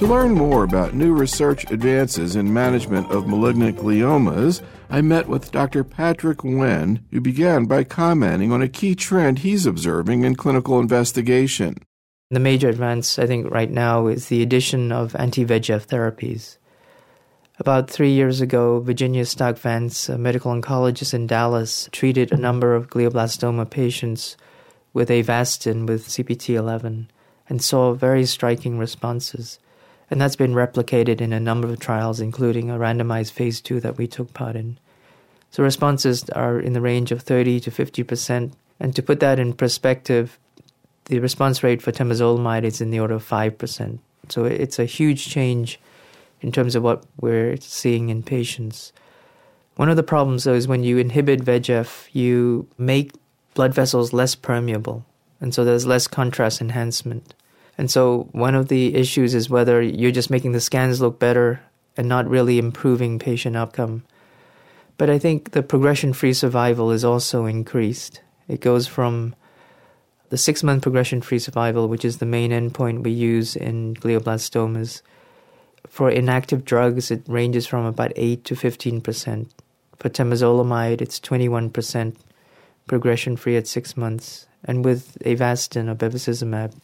To learn more about new research advances in management of malignant gliomas, I met with Dr. Patrick Wen, who began by commenting on a key trend he's observing in clinical investigation. The major advance, I think, right now is the addition of anti VEGF therapies. About three years ago, Virginia Stark Vance, a medical oncologist in Dallas, treated a number of glioblastoma patients with Avastin with CPT11 and saw very striking responses. And that's been replicated in a number of trials, including a randomized phase two that we took part in. So responses are in the range of 30 to 50%. And to put that in perspective, the response rate for temozolomide is in the order of 5%. So it's a huge change in terms of what we're seeing in patients. One of the problems, though, is when you inhibit VEGF, you make blood vessels less permeable. And so there's less contrast enhancement. And so one of the issues is whether you're just making the scans look better and not really improving patient outcome. But I think the progression free survival is also increased. It goes from the six month progression free survival, which is the main endpoint we use in glioblastomas. For inactive drugs, it ranges from about 8 to 15%. For temozolomide, it's 21% progression free at six months. And with Avastin or bevacizumab,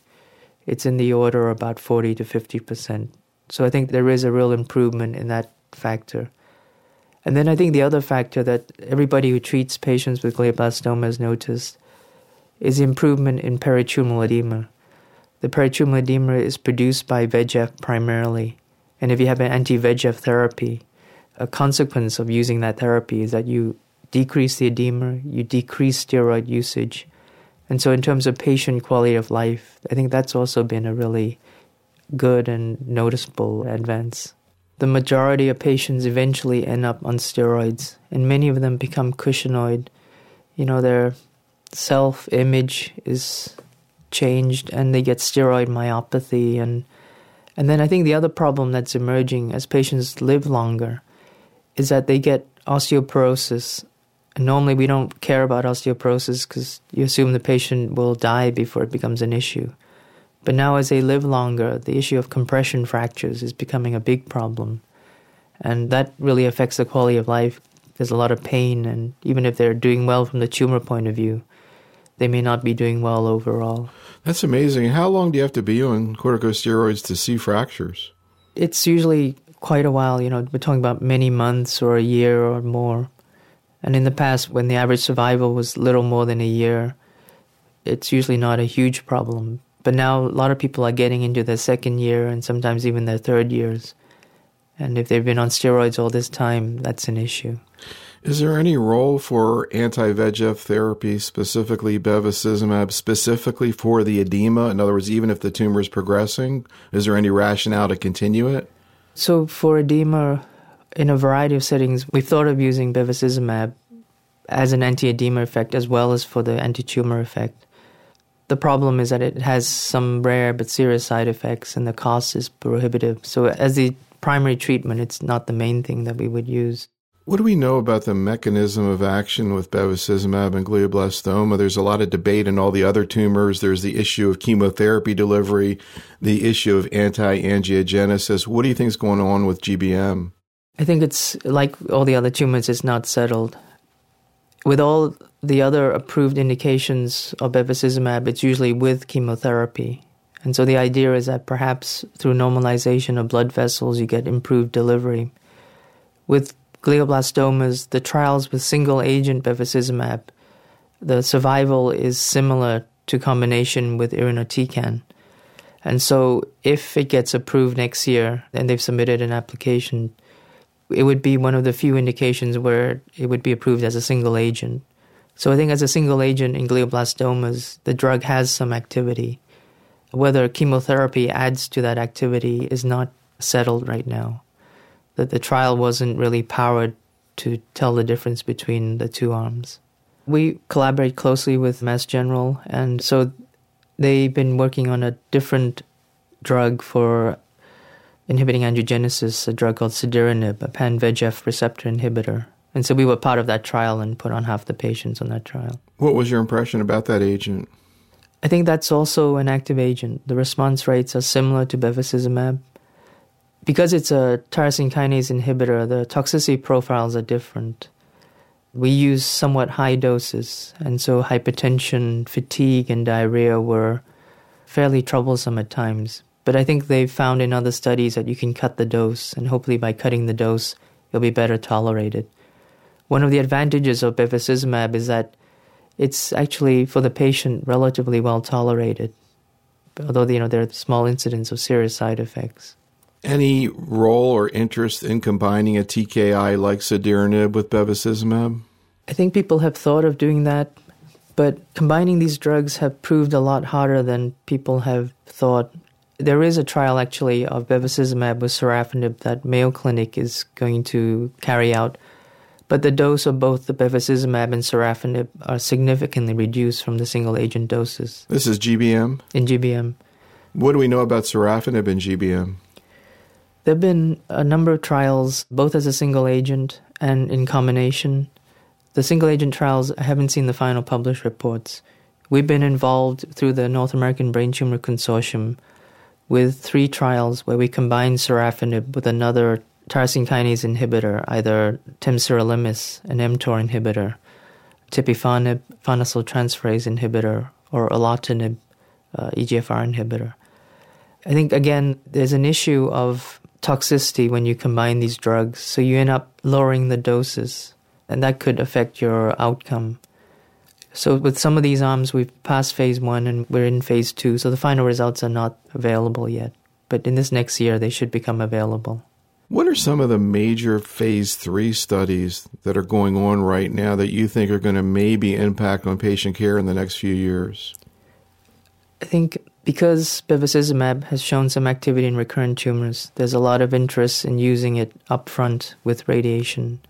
it's in the order of about 40 to 50%. So I think there is a real improvement in that factor. And then I think the other factor that everybody who treats patients with glioblastoma has noticed is improvement in peritumoral edema. The peritumoral edema is produced by VEGF primarily. And if you have an anti VEGF therapy, a consequence of using that therapy is that you decrease the edema, you decrease steroid usage, and so, in terms of patient quality of life, I think that's also been a really good and noticeable advance. The majority of patients eventually end up on steroids, and many of them become cushingoid. You know, their self image is changed, and they get steroid myopathy. And, and then I think the other problem that's emerging as patients live longer is that they get osteoporosis normally we don't care about osteoporosis because you assume the patient will die before it becomes an issue. But now, as they live longer, the issue of compression fractures is becoming a big problem. And that really affects the quality of life. There's a lot of pain, and even if they're doing well from the tumor point of view, they may not be doing well overall. That's amazing. How long do you have to be on corticosteroids to see fractures? It's usually quite a while. You know, we're talking about many months or a year or more. And in the past, when the average survival was little more than a year, it's usually not a huge problem. But now a lot of people are getting into their second year and sometimes even their third years. And if they've been on steroids all this time, that's an issue. Is there any role for anti VEGF therapy, specifically bevacizumab, specifically for the edema? In other words, even if the tumor is progressing, is there any rationale to continue it? So, for edema, in a variety of settings, we've thought of using bevacizumab as an anti-edema effect as well as for the anti-tumor effect. The problem is that it has some rare but serious side effects and the cost is prohibitive. So as the primary treatment, it's not the main thing that we would use. What do we know about the mechanism of action with bevacizumab and glioblastoma? There's a lot of debate in all the other tumors. There's the issue of chemotherapy delivery, the issue of anti-angiogenesis. What do you think is going on with GBM? I think it's like all the other tumors, it's not settled. With all the other approved indications of bevacizumab, it's usually with chemotherapy. And so the idea is that perhaps through normalization of blood vessels, you get improved delivery. With glioblastomas, the trials with single agent bevacizumab, the survival is similar to combination with irinotecan. And so if it gets approved next year and they've submitted an application, it would be one of the few indications where it would be approved as a single agent. So I think as a single agent in glioblastomas, the drug has some activity. Whether chemotherapy adds to that activity is not settled right now. That the trial wasn't really powered to tell the difference between the two arms. We collaborate closely with Mass General, and so they've been working on a different drug for inhibiting angiogenesis, a drug called cediranib, a pan VEGF receptor inhibitor. And so we were part of that trial and put on half the patients on that trial. What was your impression about that agent? I think that's also an active agent. The response rates are similar to bevacizumab. because it's a tyrosine kinase inhibitor, the toxicity profiles are different. We use somewhat high doses, and so hypertension, fatigue, and diarrhea were fairly troublesome at times. But I think they've found in other studies that you can cut the dose, and hopefully by cutting the dose, you'll be better tolerated. One of the advantages of bevacizumab is that it's actually for the patient relatively well tolerated, although you know there are small incidents of serious side effects. Any role or interest in combining a TKI like cediranib with bevacizumab? I think people have thought of doing that, but combining these drugs have proved a lot harder than people have thought. There is a trial actually of bevacizumab with sorafenib that Mayo Clinic is going to carry out, but the dose of both the bevacizumab and sorafenib are significantly reduced from the single agent doses. This is GBM? In GBM. What do we know about sorafenib in GBM? There have been a number of trials, both as a single agent and in combination. The single agent trials, I haven't seen the final published reports. We've been involved through the North American Brain Tumor Consortium with three trials where we combined sorafenib with another tyrosine kinase inhibitor, either temsirolimus, an mTOR inhibitor, tipifarnib, farnesyltransferase inhibitor, or erlotinib, uh, EGFR inhibitor. I think, again, there's an issue of toxicity when you combine these drugs. So you end up lowering the doses, and that could affect your outcome. So with some of these arms, we've passed phase one and we're in phase two. So the final results are not available yet, but in this next year they should become available. What are some of the major phase three studies that are going on right now that you think are going to maybe impact on patient care in the next few years? I think because bevacizumab has shown some activity in recurrent tumors, there's a lot of interest in using it upfront with radiation.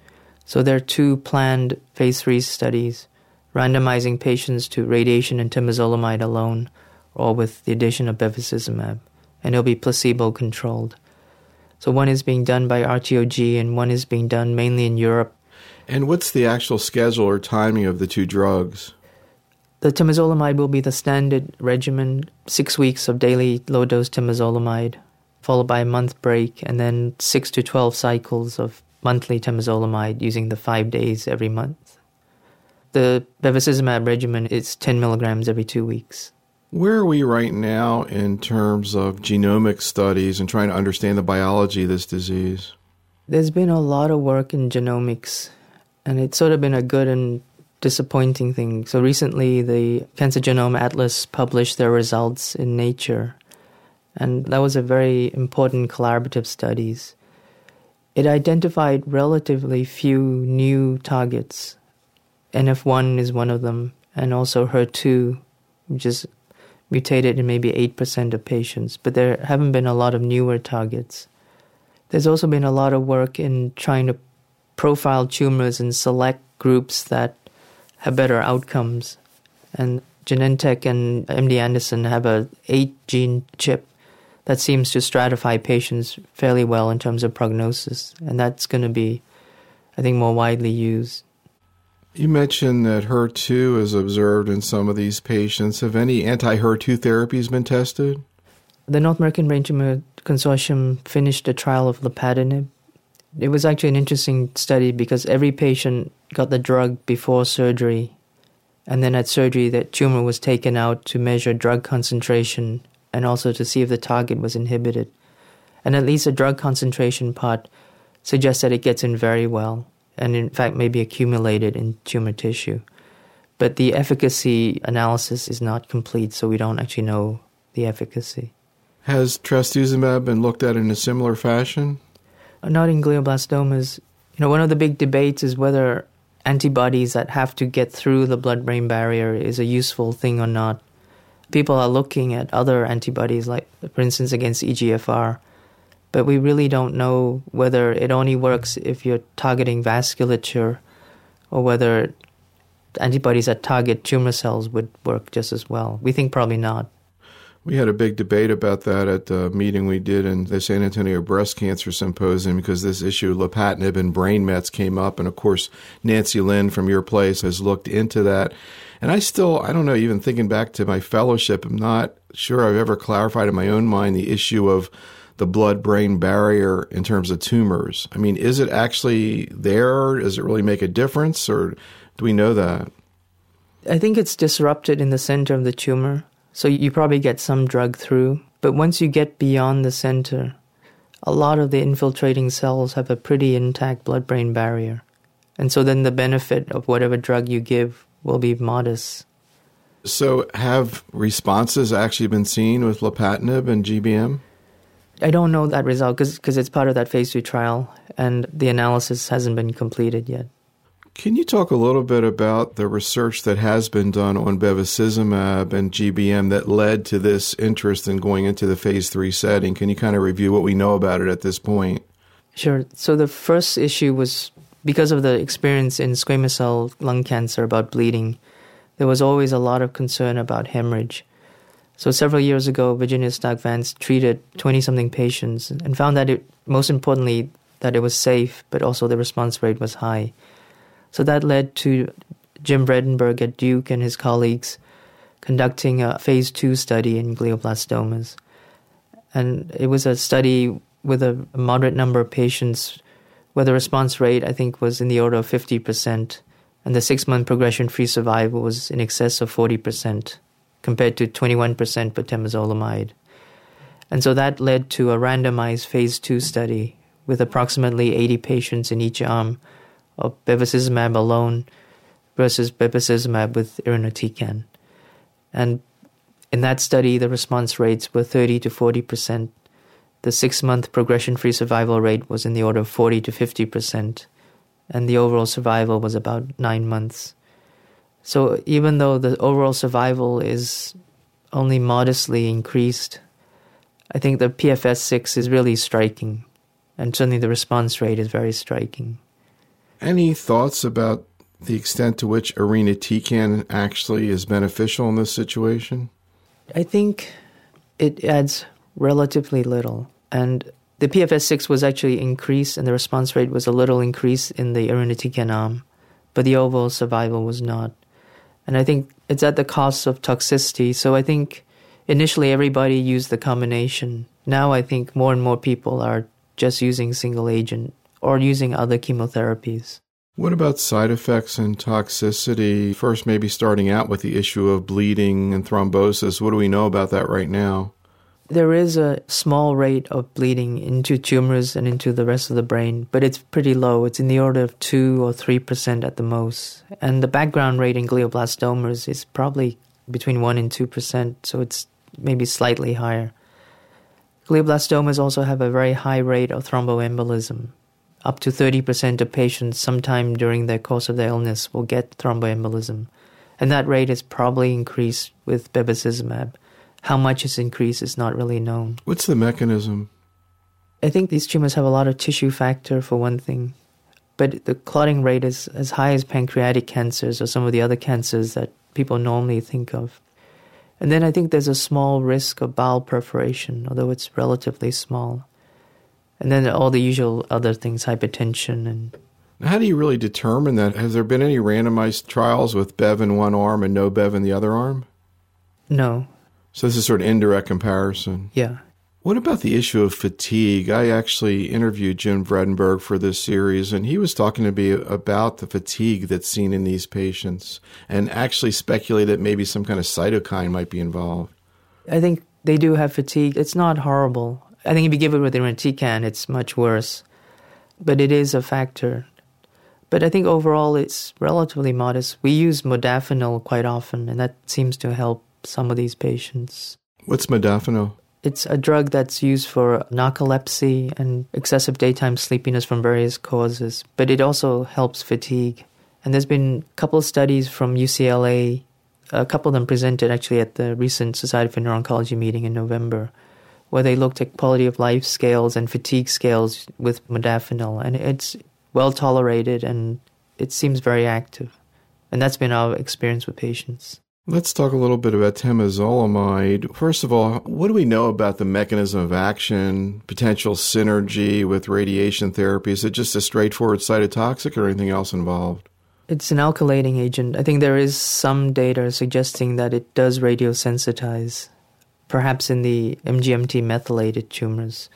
So there are two planned phase 3 studies randomizing patients to radiation and temozolomide alone or with the addition of bevacizumab, and it'll be placebo controlled. So one is being done by RTOG and one is being done mainly in Europe. And what's the actual schedule or timing of the two drugs? The temozolomide will be the standard regimen six weeks of daily low dose temozolomide, followed by a month break, and then six to 12 cycles of monthly temozolomide using the five days every month. The bevacizumab regimen is 10 milligrams every two weeks. Where are we right now in terms of genomic studies and trying to understand the biology of this disease? There's been a lot of work in genomics, and it's sort of been a good and disappointing thing. So recently, the Cancer Genome Atlas published their results in Nature, and that was a very important collaborative studies. It identified relatively few new targets. NF1 is one of them, and also HER2, which is mutated in maybe 8% of patients, but there haven't been a lot of newer targets. There's also been a lot of work in trying to profile tumors and select groups that have better outcomes. And Genentech and MD Anderson have a eight gene chip that seems to stratify patients fairly well in terms of prognosis, and that's going to be, I think, more widely used. You mentioned that HER2 is observed in some of these patients. Have any anti HER2 therapies been tested? The North American Brain Tumor Consortium finished a trial of lapatinib it was actually an interesting study because every patient got the drug before surgery, and then at surgery, that tumor was taken out to measure drug concentration and also to see if the target was inhibited. And at least the drug concentration part suggests that it gets in very well, and in fact, may be accumulated in tumor tissue. But the efficacy analysis is not complete, so we don't actually know the efficacy. Has trastuzumab been looked at in a similar fashion? Uh, not in glioblastomas. You know, one of the big debates is whether antibodies that have to get through the blood brain barrier is a useful thing or not. People are looking at other antibodies, like, for instance, against EGFR, but we really don't know whether it only works if you're targeting vasculature or whether antibodies that target tumor cells would work just as well. We think probably not. We had a big debate about that at the meeting we did in the San Antonio Breast Cancer Symposium because this issue of lapatinib and brain mets came up. And of course, Nancy Lin from your place has looked into that. And I still, I don't know, even thinking back to my fellowship, I'm not sure I've ever clarified in my own mind the issue of the blood brain barrier in terms of tumors. I mean, is it actually there? Does it really make a difference, or do we know that? I think it's disrupted in the center of the tumor, so you probably get some drug through. But once you get beyond the center, a lot of the infiltrating cells have a pretty intact blood brain barrier. And so then the benefit of whatever drug you give will be modest. So, have responses actually been seen with lapatinib and GBM? I don't know that result because it's part of that phase two trial, and the analysis hasn't been completed yet. Can you talk a little bit about the research that has been done on bevacizumab and GBM that led to this interest in going into the phase three setting? Can you kind of review what we know about it at this point? Sure. So the first issue was because of the experience in squamous cell lung cancer about bleeding there was always a lot of concern about hemorrhage. So several years ago, Virginia Stark Vance treated 20 something patients and found that it, most importantly, that it was safe, but also the response rate was high. So that led to Jim Vredenburgh at Duke and his colleagues conducting a phase two study in glioblastomas. And it was a study with a moderate number of patients where the response rate, I think, was in the order of 50% and the six month progression free survival was in excess of 40% compared to 21% for temozolomide. And so that led to a randomized phase two study with approximately 80 patients in each arm of bevacizumab alone versus bevacizumab with irinotecan. And in that study, the response rates were 30 to 40 percent. The six month progression free survival rate was in the order of 40 to 50 percent and the overall survival was about nine months. So even though the overall survival is only modestly increased, I think the PFS 6 is really striking, and certainly the response rate is very striking. Any thoughts about the extent to which irinotecan actually is beneficial in this situation? I think it adds relatively little. And the PFS6 was actually increased and the response rate was a little increased in the irinotecan arm, but the overall survival was not. And I think it's at the cost of toxicity. So I think initially everybody used the combination. Now I think more and more people are just using single agent or using other chemotherapies. What about side effects and toxicity? First, maybe starting out with the issue of bleeding and thrombosis. What do we know about that right now? There is a small rate of bleeding into tumors and into the rest of the brain, but it's pretty low. It's in the order of 2 or 3% at the most. And the background rate in glioblastomas is probably between 1 and 2%, so it's maybe slightly higher. Glioblastomas also have a very high rate of thromboembolism. Up to 30% of patients sometime during the course of their illness will get thromboembolism. And that rate is probably increased with bevacizumab. How much it's increased is not really known. What's the mechanism? I think these tumors have a lot of tissue factor for one thing, but the clotting rate is as high as pancreatic cancers or some of the other cancers that people normally think of. And then I think there's a small risk of bowel perforation, although it's relatively small. And then all the usual other things, hypertension and. How do you really determine that? Has there been any randomized trials with Bev in one arm and no Bev in the other arm? No, so this is sort of indirect comparison. Yeah. What about the issue of fatigue? I actually interviewed Jim Vredenburgh for this series, and he was talking to me about the fatigue that's seen in these patients and actually speculated that maybe some kind of cytokine might be involved. I think they do have fatigue. It's not horrible. I think if you give it with irinotecan, it's much worse. But it is a factor. But I think overall it's relatively modest. We use modafinil quite often, and that seems to help some of these patients. What's modafinil? It's a drug that's used for narcolepsy and excessive daytime sleepiness from various causes, but it also helps fatigue. And there's been a couple of studies from UCLA, a couple of them presented actually at the recent Society for Neuro-Oncology meeting in November, where they looked at quality of life scales and fatigue scales with modafinil, and it's well tolerated and it seems very active. And that's been our experience with patients. Let's talk a little bit about temozolomide. First of all, what do we know about the mechanism of action, potential synergy with radiation therapy? Is it just a straightforward cytotoxic or anything else involved? It's an alkylating agent. I think there is some data suggesting that it does radiosensitize, perhaps in the MGMT methylated tumors.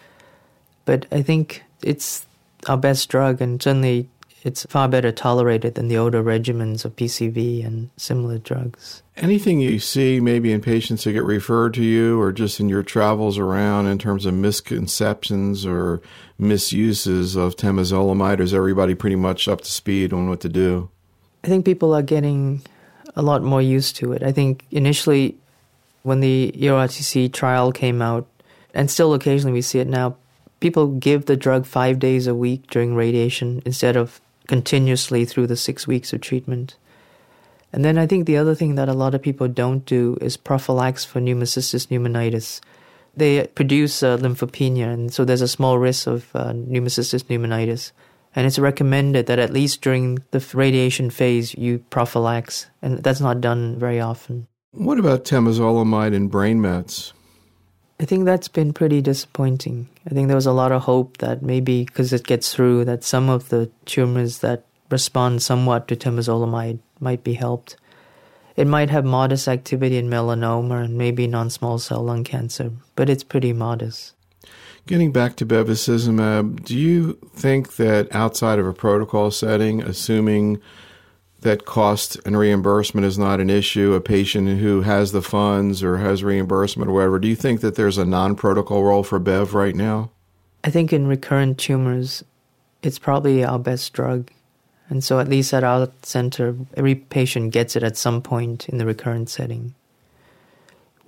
But I think it's our best drug, and certainly it's far better tolerated than the older regimens of PCV and similar drugs. Anything you see maybe in patients that get referred to you or just in your travels around in terms of misconceptions or misuses of temozolomide? Is everybody pretty much up to speed on what to do? I think people are getting a lot more used to it. I think initially when the EORTC trial came out, and still occasionally we see it now, people give the drug five days a week during radiation instead of continuously through the six weeks of treatment. And then I think the other thing that a lot of people don't do is prophylax for pneumocystis pneumonitis. They produce uh, lymphopenia, and so there's a small risk of uh, pneumocystis pneumonitis. And it's recommended that at least during the radiation phase, you prophylax, and that's not done very often. What about temozolomide and brain mets? I think that's been pretty disappointing. I think there was a lot of hope that maybe because it gets through, that some of the tumors that respond somewhat to temozolomide might be helped. It might have modest activity in melanoma and maybe non small cell lung cancer, but it's pretty modest. Getting back to bevacizumab, do you think that outside of a protocol setting, assuming that cost and reimbursement is not an issue, a patient who has the funds or has reimbursement or whatever, do you think that there's a non protocol role for Bev right now? I think in recurrent tumors, it's probably our best drug. And so, at least at our center, every patient gets it at some point in the recurrent setting.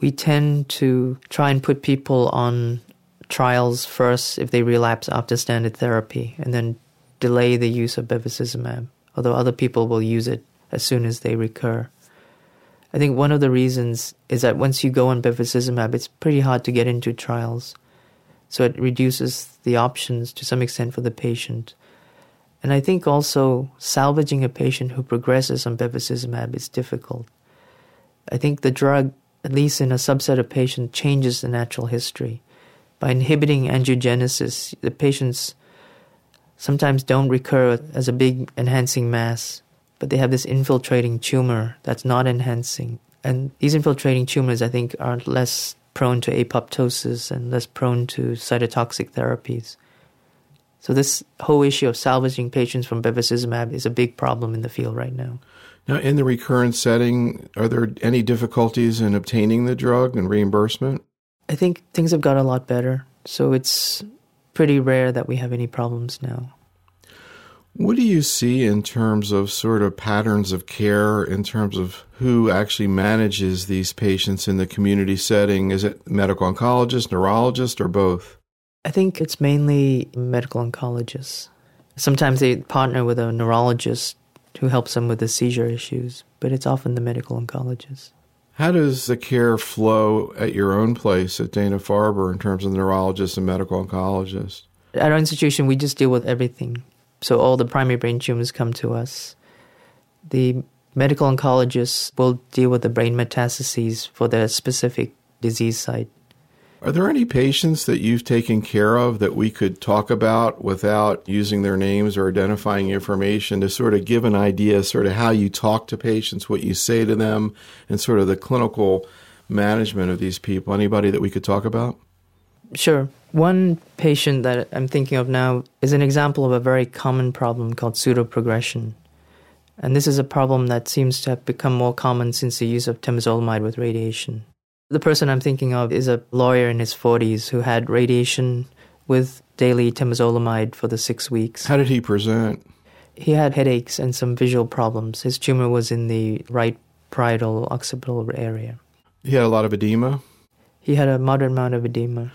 We tend to try and put people on trials first if they relapse after standard therapy, and then delay the use of bevacizumab although other people will use it as soon as they recur. I think one of the reasons is that once you go on bevacizumab, it's pretty hard to get into trials. So it reduces the options to some extent for the patient. And I think also salvaging a patient who progresses on bevacizumab is difficult. I think the drug, at least in a subset of patients, changes the natural history. By inhibiting angiogenesis, the patients sometimes don't recur as a big enhancing mass, but they have this infiltrating tumor that's not enhancing. And these infiltrating tumors, I think, are less prone to apoptosis and less prone to cytotoxic therapies. So this whole issue of salvaging patients from bevacizumab is a big problem in the field right now. Now, in the recurrent setting, are there any difficulties in obtaining the drug and reimbursement? I think things have got a lot better. So it's pretty rare that we have any problems now. What do you see in terms of sort of patterns of care, in terms of who actually manages these patients in the community setting? Is it medical oncologist, neurologist, or both? I think it's mainly medical oncologists. Sometimes they partner with a neurologist who helps them with the seizure issues, but it's often the medical oncologist. How does the care flow at your own place at Dana Farber in terms of neurologists and medical oncologists? At our institution, we just deal with everything. So all the primary brain tumors come to us. The medical oncologists will deal with the brain metastases for their specific disease site. Are there any patients that you've taken care of that we could talk about without using their names or identifying information to sort of give an idea, sort of how you talk to patients, what you say to them, and sort of the clinical management of these people? Anybody that we could talk about? Sure. One patient that I'm thinking of now is an example of a very common problem called pseudoprogression. And this is a problem that seems to have become more common since the use of temozolomide with radiation. The person I'm thinking of is a lawyer in his 40s who had radiation with daily temozolomide for the six weeks. How did he present? He had headaches and some visual problems. His tumor was in the right parietal occipital area. He had a lot of edema? He had a moderate amount of edema.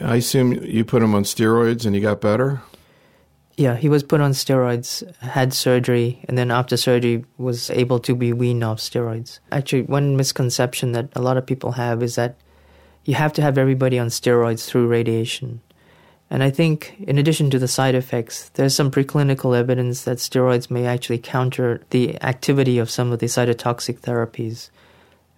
I assume you put him on steroids and he got better? Yeah, he was put on steroids, had surgery, and then after surgery was able to be weaned off steroids. Actually, one misconception that a lot of people have is that you have to have everybody on steroids through radiation. And I think, in addition to the side effects, there's some preclinical evidence that steroids may actually counter the activity of some of the cytotoxic therapies.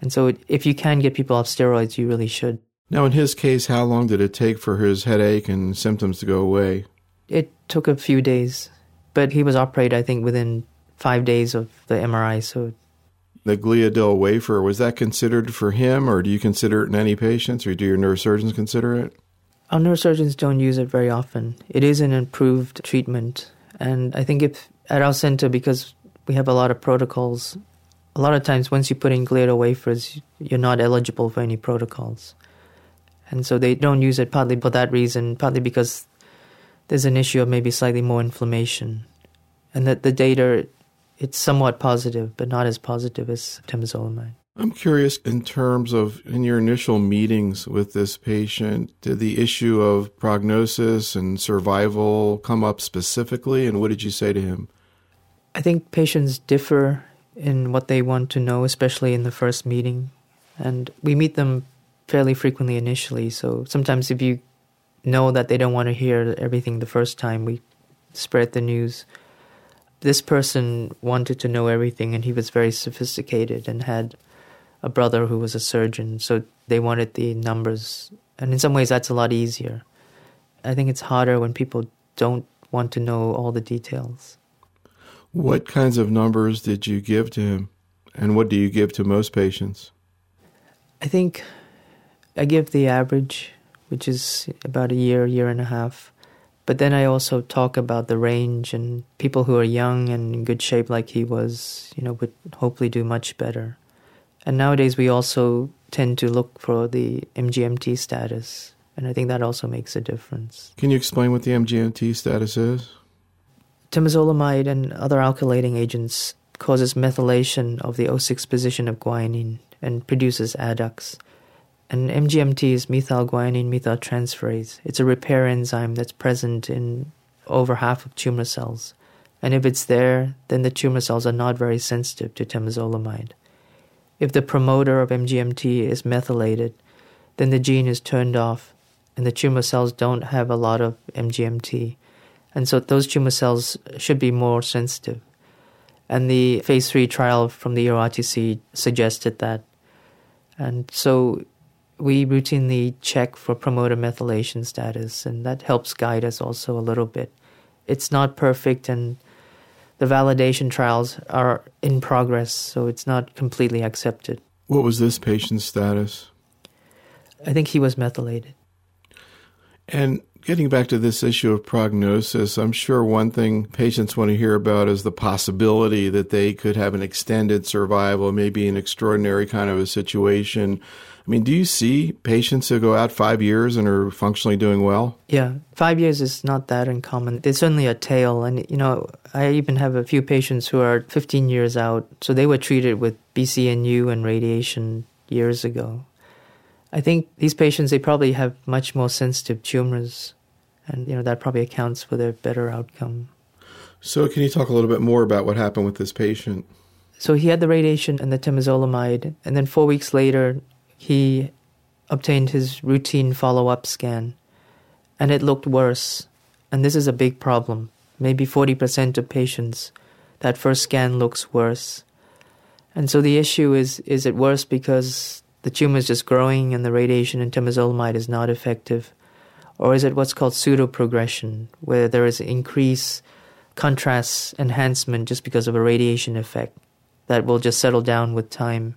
And so, if you can get people off steroids, you really should. Now, in his case, how long did it take for his headache and symptoms to go away? It took a few days, but he was operated, I think, within five days of the MRI. So, the gliadel wafer was that considered for him, or do you consider it in any patients, or do your neurosurgeons consider it? Our neurosurgeons don't use it very often. It is an improved treatment. And I think if at our center, because we have a lot of protocols, a lot of times once you put in Gliadel wafers, you're not eligible for any protocols. And so they don't use it partly for that reason, partly because there's an issue of maybe slightly more inflammation. And that the data, it's somewhat positive, but not as positive as temozolomide. I'm curious in terms of in your initial meetings with this patient, did the issue of prognosis and survival come up specifically? And what did you say to him? I think patients differ in what they want to know, especially in the first meeting. And we meet them fairly frequently initially. So sometimes if you know that they don't want to hear everything the first time, we spread the news. This person wanted to know everything, and he was very sophisticated and had a brother who was a surgeon, so they wanted the numbers. And in some ways, that's a lot easier. I think it's harder when people don't want to know all the details. What kinds of numbers did you give to him? And what do you give to most patients? I think I give the average, which is about a year, year and a half. But then I also talk about the range and people who are young and in good shape, like he was, you know, would hopefully do much better. And nowadays, we also tend to look for the MGMT status, and I think that also makes a difference. Can you explain what the MGMT status is? Temozolomide and other alkylating agents causes methylation of the O6 position of guanine and produces adducts. And MGMT is methylguanine methyltransferase. It's a repair enzyme that's present in over half of tumor cells. And if it's there, then the tumor cells are not very sensitive to temozolomide. If the promoter of MGMT is methylated, then the gene is turned off and the tumor cells don't have a lot of MGMT. And so those tumor cells should be more sensitive. And the phase three trial from the EORTC suggested that. And so we routinely check for promoter methylation status, and that helps guide us also a little bit. It's not perfect, and the validation trials are in progress, so it's not completely accepted. What was this patient's status? I think he was methylated. And getting back to this issue of prognosis, I'm sure one thing patients want to hear about is the possibility that they could have an extended survival, maybe an extraordinary kind of a situation I mean, do you see patients who go out five years and are functionally doing well? Yeah, five years is not that uncommon. There's certainly a tail. And, you know, I even have a few patients who are 15 years out. So they were treated with BCNU and radiation years ago. I think these patients, they probably have much more sensitive tumors. And, you know, that probably accounts for their better outcome. So, can you talk a little bit more about what happened with this patient? So, he had the radiation and the temozolomide. And then four weeks later, he obtained his routine follow up scan, and it looked worse. And this is a big problem. Maybe 40% of patients, that first scan looks worse. And so the issue is is it worse because the tumor is just growing and the radiation and temozolomide is not effective? Or is it what's called pseudoprogression, where there is increased contrast enhancement just because of a radiation effect that will just settle down with time?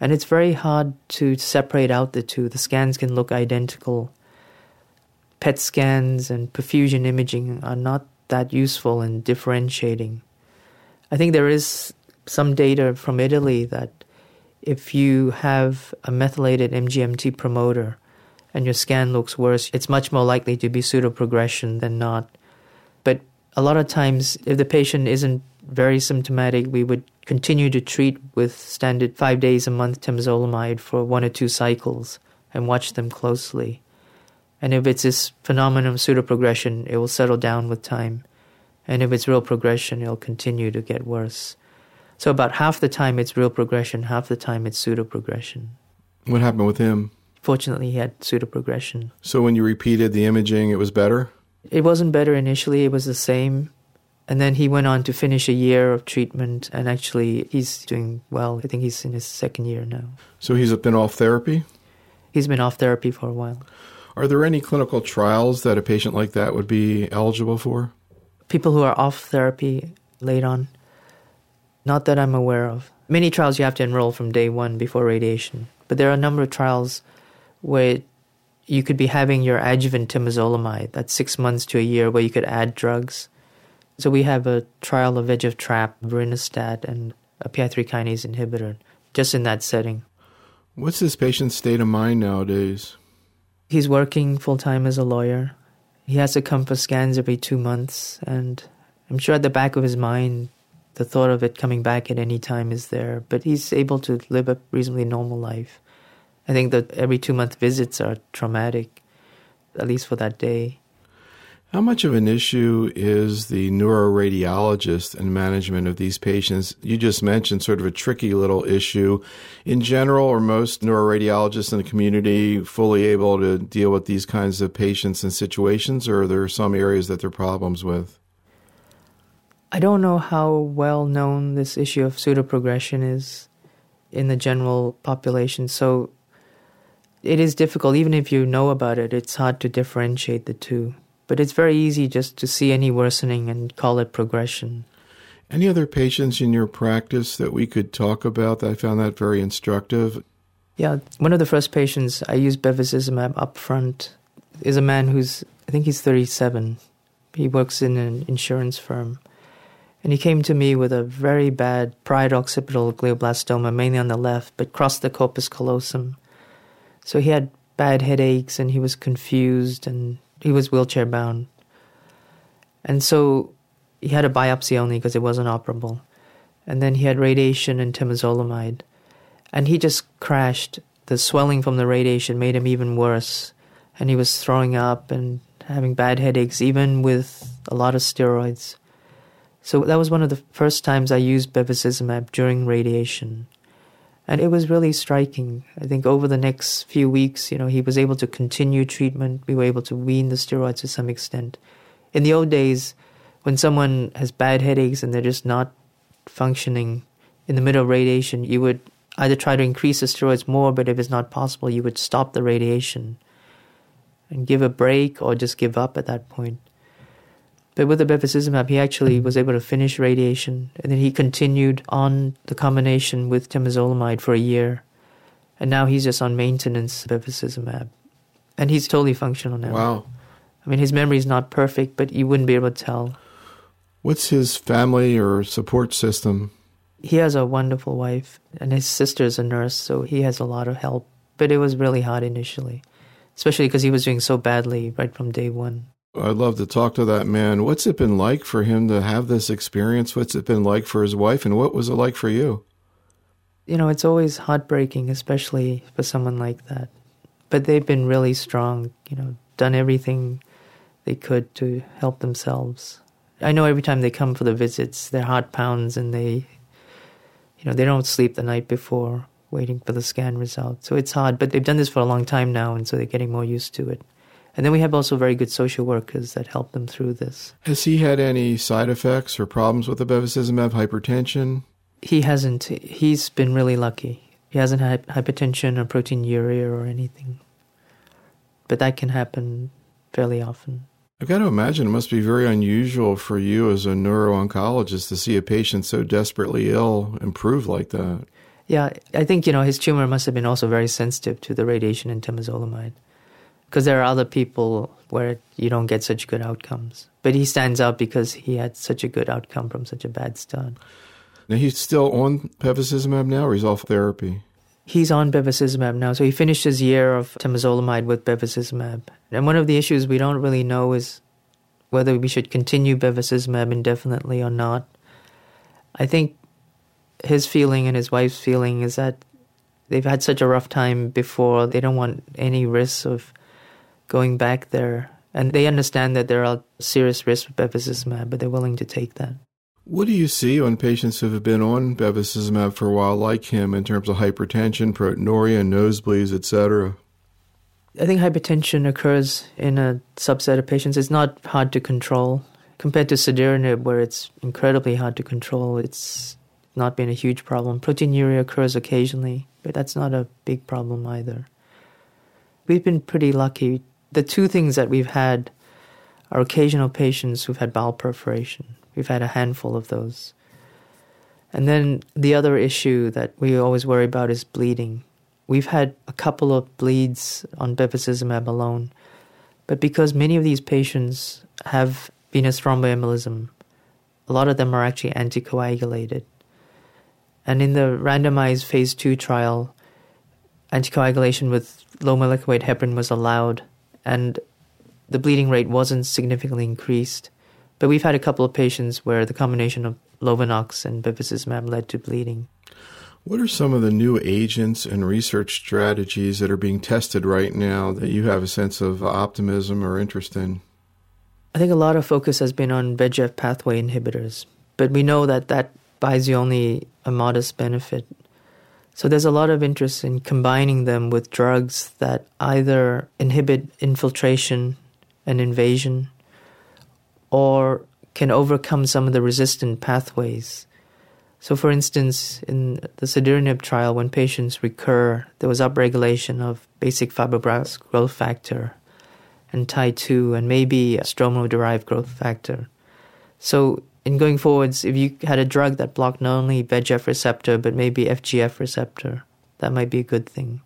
And it's very hard to separate out the two. The scans can look identical. PET scans and perfusion imaging are not that useful in differentiating. I think there is some data from Italy that if you have a methylated MGMT promoter and your scan looks worse, it's much more likely to be pseudoprogression than not. But a lot of times, if the patient isn't very symptomatic, we would continue to treat with standard five days a month temozolomide for one or two cycles and watch them closely. And if it's this phenomenon of pseudoprogression, it will settle down with time. And if it's real progression, it'll continue to get worse. So about half the time it's real progression, half the time it's pseudo progression. What happened with him? Fortunately, he had pseudo progression. So when you repeated the imaging, it was better? It wasn't better initially, it was the same. And then he went on to finish a year of treatment, and actually, he's doing well. I think he's in his second year now. So he's been off therapy? He's been off therapy for a while. Are there any clinical trials that a patient like that would be eligible for? People who are off therapy late on? Not that I'm aware of. Many trials you have to enroll from day one before radiation, but there are a number of trials where you could be having your adjuvant temozolomide, that's six months to a year, where you could add drugs. So we have a trial of VEGF trap, vorinostat, and a PI3 kinase inhibitor, just in that setting. What's this patient's state of mind nowadays? He's working full time as a lawyer. He has to come for scans every two months, and I'm sure at the back of his mind, the thought of it coming back at any time is there. But he's able to live a reasonably normal life. I think that every two month visits are traumatic, at least for that day. How much of an issue is the neuroradiologist and management of these patients? You just mentioned sort of a tricky little issue. In general, are most neuroradiologists in the community fully able to deal with these kinds of patients and situations, or are there some areas that there are problems with? I don't know how well known this issue of pseudoprogression is in the general population. So it is difficult, even if you know about it, it's hard to differentiate the two. But it's very easy just to see any worsening and call it progression. Any other patients in your practice that we could talk about? I found that very instructive. Yeah, one of the first patients I used bevacizumab up front is a man who's, I think he's 37. He works in an insurance firm. And he came to me with a very bad parieto occipital glioblastoma, mainly on the left, but crossed the corpus callosum. So he had bad headaches and he was confused and he was wheelchair bound. And so he had a biopsy only because it wasn't operable. And then he had radiation and temozolomide. And he just crashed. The swelling from the radiation made him even worse. And he was throwing up and having bad headaches, even with a lot of steroids. So that was one of the first times I used bevacizumab during radiation. And it was really striking. I think over the next few weeks, you know, he was able to continue treatment. We were able to wean the steroids to some extent. In the old days, when someone has bad headaches and they're just not functioning in the middle of radiation, you would either try to increase the steroids more, but if it's not possible, you would stop the radiation and give a break or just give up at that point. But with the bevacizumab, he actually was able to finish radiation, and then he continued on the combination with temozolomide for a year, and now he's just on maintenance bevacizumab, and he's totally functional now. Wow! I mean, his memory is not perfect, but you wouldn't be able to tell. What's his family or support system? He has a wonderful wife, and his sister is a nurse, so he has a lot of help. But it was really hard initially, especially because he was doing so badly right from day one. I'd love to talk to that man. What's it been like for him to have this experience? What's it been like for his wife? And what was it like for you? You know, it's always heartbreaking, especially for someone like that. But they've been really strong, you know, done everything they could to help themselves. I know every time they come for the visits, their heart pounds and they, you know, they don't sleep the night before waiting for the scan result. So it's hard, but they've done this for a long time now, and so they're getting more used to it. And then we have also very good social workers that help them through this. Has he had any side effects or problems with the bevacizumab, hypertension? He hasn't. He's been really lucky. He hasn't had hypertension or proteinuria or anything. But that can happen fairly often. I've got to imagine it must be very unusual for you as a neuro-oncologist to see a patient so desperately ill improve like that. Yeah, I think, you know, his tumor must have been also very sensitive to the radiation and temozolomide because there are other people where you don't get such good outcomes. But he stands out because he had such a good outcome from such a bad start. Now he's still on bevacizumab now, or he's off therapy? He's on bevacizumab now. So he finished his year of temozolomide with bevacizumab. And one of the issues we don't really know is whether we should continue bevacizumab indefinitely or not. I think his feeling and his wife's feeling is that they've had such a rough time before. They don't want any risks of going back there. And they understand that there are serious risks with bevacizumab, but they're willing to take that. What do you see on patients who have been on bevacizumab for a while, like him, in terms of hypertension, proteinuria, nosebleeds, etc.? I think hypertension occurs in a subset of patients. It's not hard to control compared to cediranib, where it's incredibly hard to control. It's not been a huge problem. Proteinuria occurs occasionally, but that's not a big problem either. We've been pretty lucky the two things that we've had are occasional patients who've had bowel perforation. We've had a handful of those. And then the other issue that we always worry about is bleeding. we've had a couple of bleeds on bevacizumab alone. But because many of these patients have venous thromboembolism, a lot of them are actually anticoagulated. And in the randomized phase two trial, anticoagulation with low molecular weight heparin was allowed, and the bleeding rate wasn't significantly increased. But we've had a couple of patients where the combination of Lovenox and bevacizumab led to bleeding. What are some of the new agents and research strategies that are being tested right now that you have a sense of optimism or interest in? I think a lot of focus has been on VEGF pathway inhibitors, but we know that that buys you only a modest benefit. So there's a lot of interest in combining them with drugs that either inhibit infiltration and invasion or can overcome some of the resistant pathways. So, for instance, in the cediranib trial, when patients recur, there was upregulation of basic fibroblast growth factor and Tie2 and maybe stromal derived growth factor. So, in going forwards, if you had a drug that blocked not only VEGF receptor but maybe FGF receptor, that might be a good thing.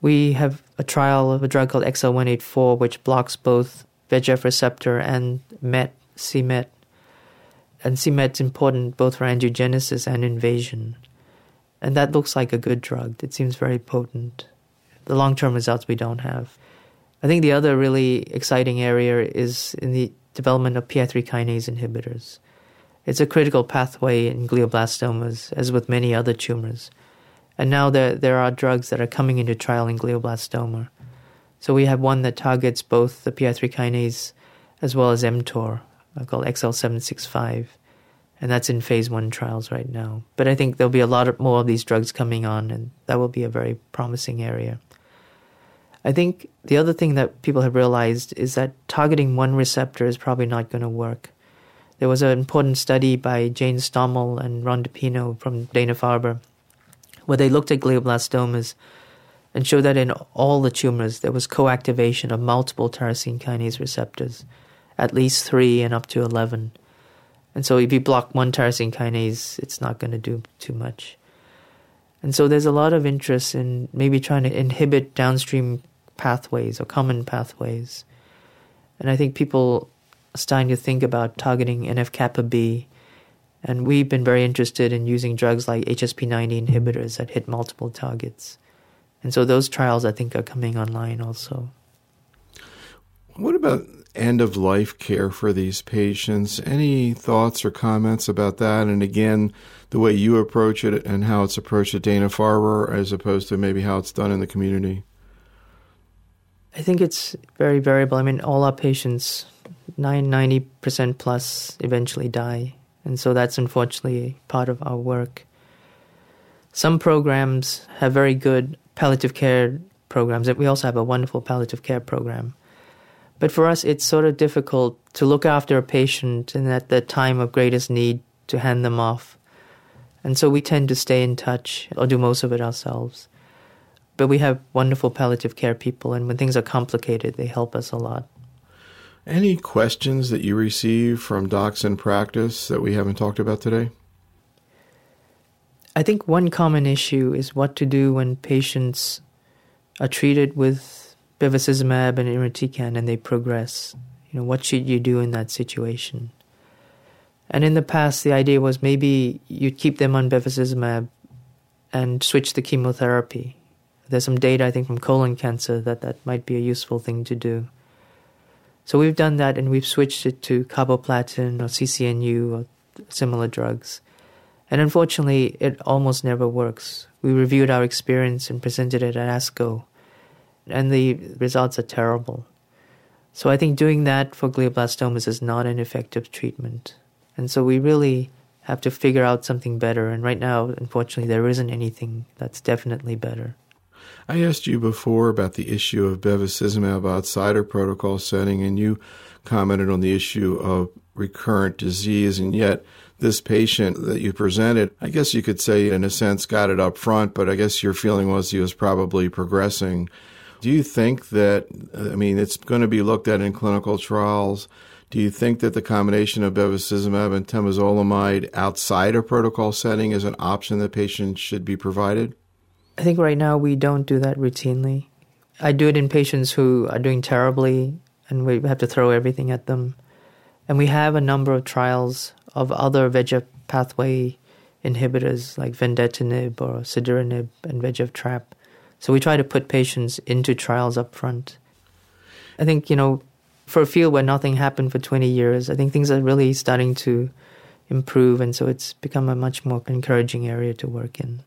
We have a trial of a drug called XL184, which blocks both VEGF receptor and MET, c-MET. And c-MET's important both for angiogenesis and invasion. And that looks like a good drug. It seems very potent. The long term results we don't have. I think the other really exciting area is in the development of PI3 kinase inhibitors. It's a critical pathway in glioblastomas, as with many other tumors. And now there, there are drugs that are coming into trial in glioblastoma. So we have one that targets both the PI3 kinase as well as mTOR, uh, called XL765. And that's in phase one trials right now. But I think there'll be a lot more of these drugs coming on, and that will be a very promising area. I think the other thing that people have realized is that targeting one receptor is probably not going to work. There was an important study by Jayne Stommel and Ron DePinho from Dana Farber where they looked at glioblastomas and showed that in all the tumors there was coactivation of multiple tyrosine kinase receptors, at least three and up to 11. And so if you block one tyrosine kinase, it's not going to do too much. And so there's a lot of interest in maybe trying to inhibit downstream pathways or common pathways. And I think people are starting to think about targeting NF kappa B. And we've been very interested in using drugs like HSP90 inhibitors that hit multiple targets. And so those trials, I think, are coming online also. What about end of life care for these patients? Any thoughts or comments about that? And again, the way you approach it and how it's approached at Dana Farber as opposed to maybe how it's done in the community? I think it's very variable. I mean, all our patients, 90% plus, eventually die. And so that's unfortunately part of our work. Some programs have very good palliative care programs. We also have a wonderful palliative care program. But for us, it's sort of difficult to look after a patient and at the time of greatest need to hand them off. And so we tend to stay in touch or do most of it ourselves. But we have wonderful palliative care people, and when things are complicated, they help us a lot. Any questions that you receive from docs in practice that we haven't talked about today? I think one common issue is what to do when patients are treated with bevacizumab and irinotecan and they progress. You know, what should you do in that situation? And in the past, the idea was maybe you'd keep them on bevacizumab and switch the chemotherapy. There's some data, I think, from colon cancer that that might be a useful thing to do. So we've done that and we've switched it to carboplatin or CCNU or similar drugs. And unfortunately, it almost never works. We reviewed our experience and presented it at ASCO, and the results are terrible. So I think doing that for glioblastomas is not an effective treatment. And so we really have to figure out something better. And right now, unfortunately, there isn't anything that's definitely better. I asked you before about the issue of bevacizumab outside a protocol setting, and you commented on the issue of recurrent disease, and yet this patient that you presented, I guess you could say, in a sense, got it up front, but I guess your feeling was he was probably progressing. Do you think that, uh, I mean, it's going to be looked at in clinical trials? Do you think that the combination of bevacizumab and temozolomide outside a protocol setting is an option that patients should be provided? I think right now we don't do that routinely. I do it in patients who are doing terribly and we have to throw everything at them. And we have a number of trials of other VEGF pathway inhibitors like vandetanib or cediranib and VEGF trap. So we try to put patients into trials up front. I think, you know, for a field where nothing happened for 20 years, I think things are really starting to improve. And so it's become a much more encouraging area to work in.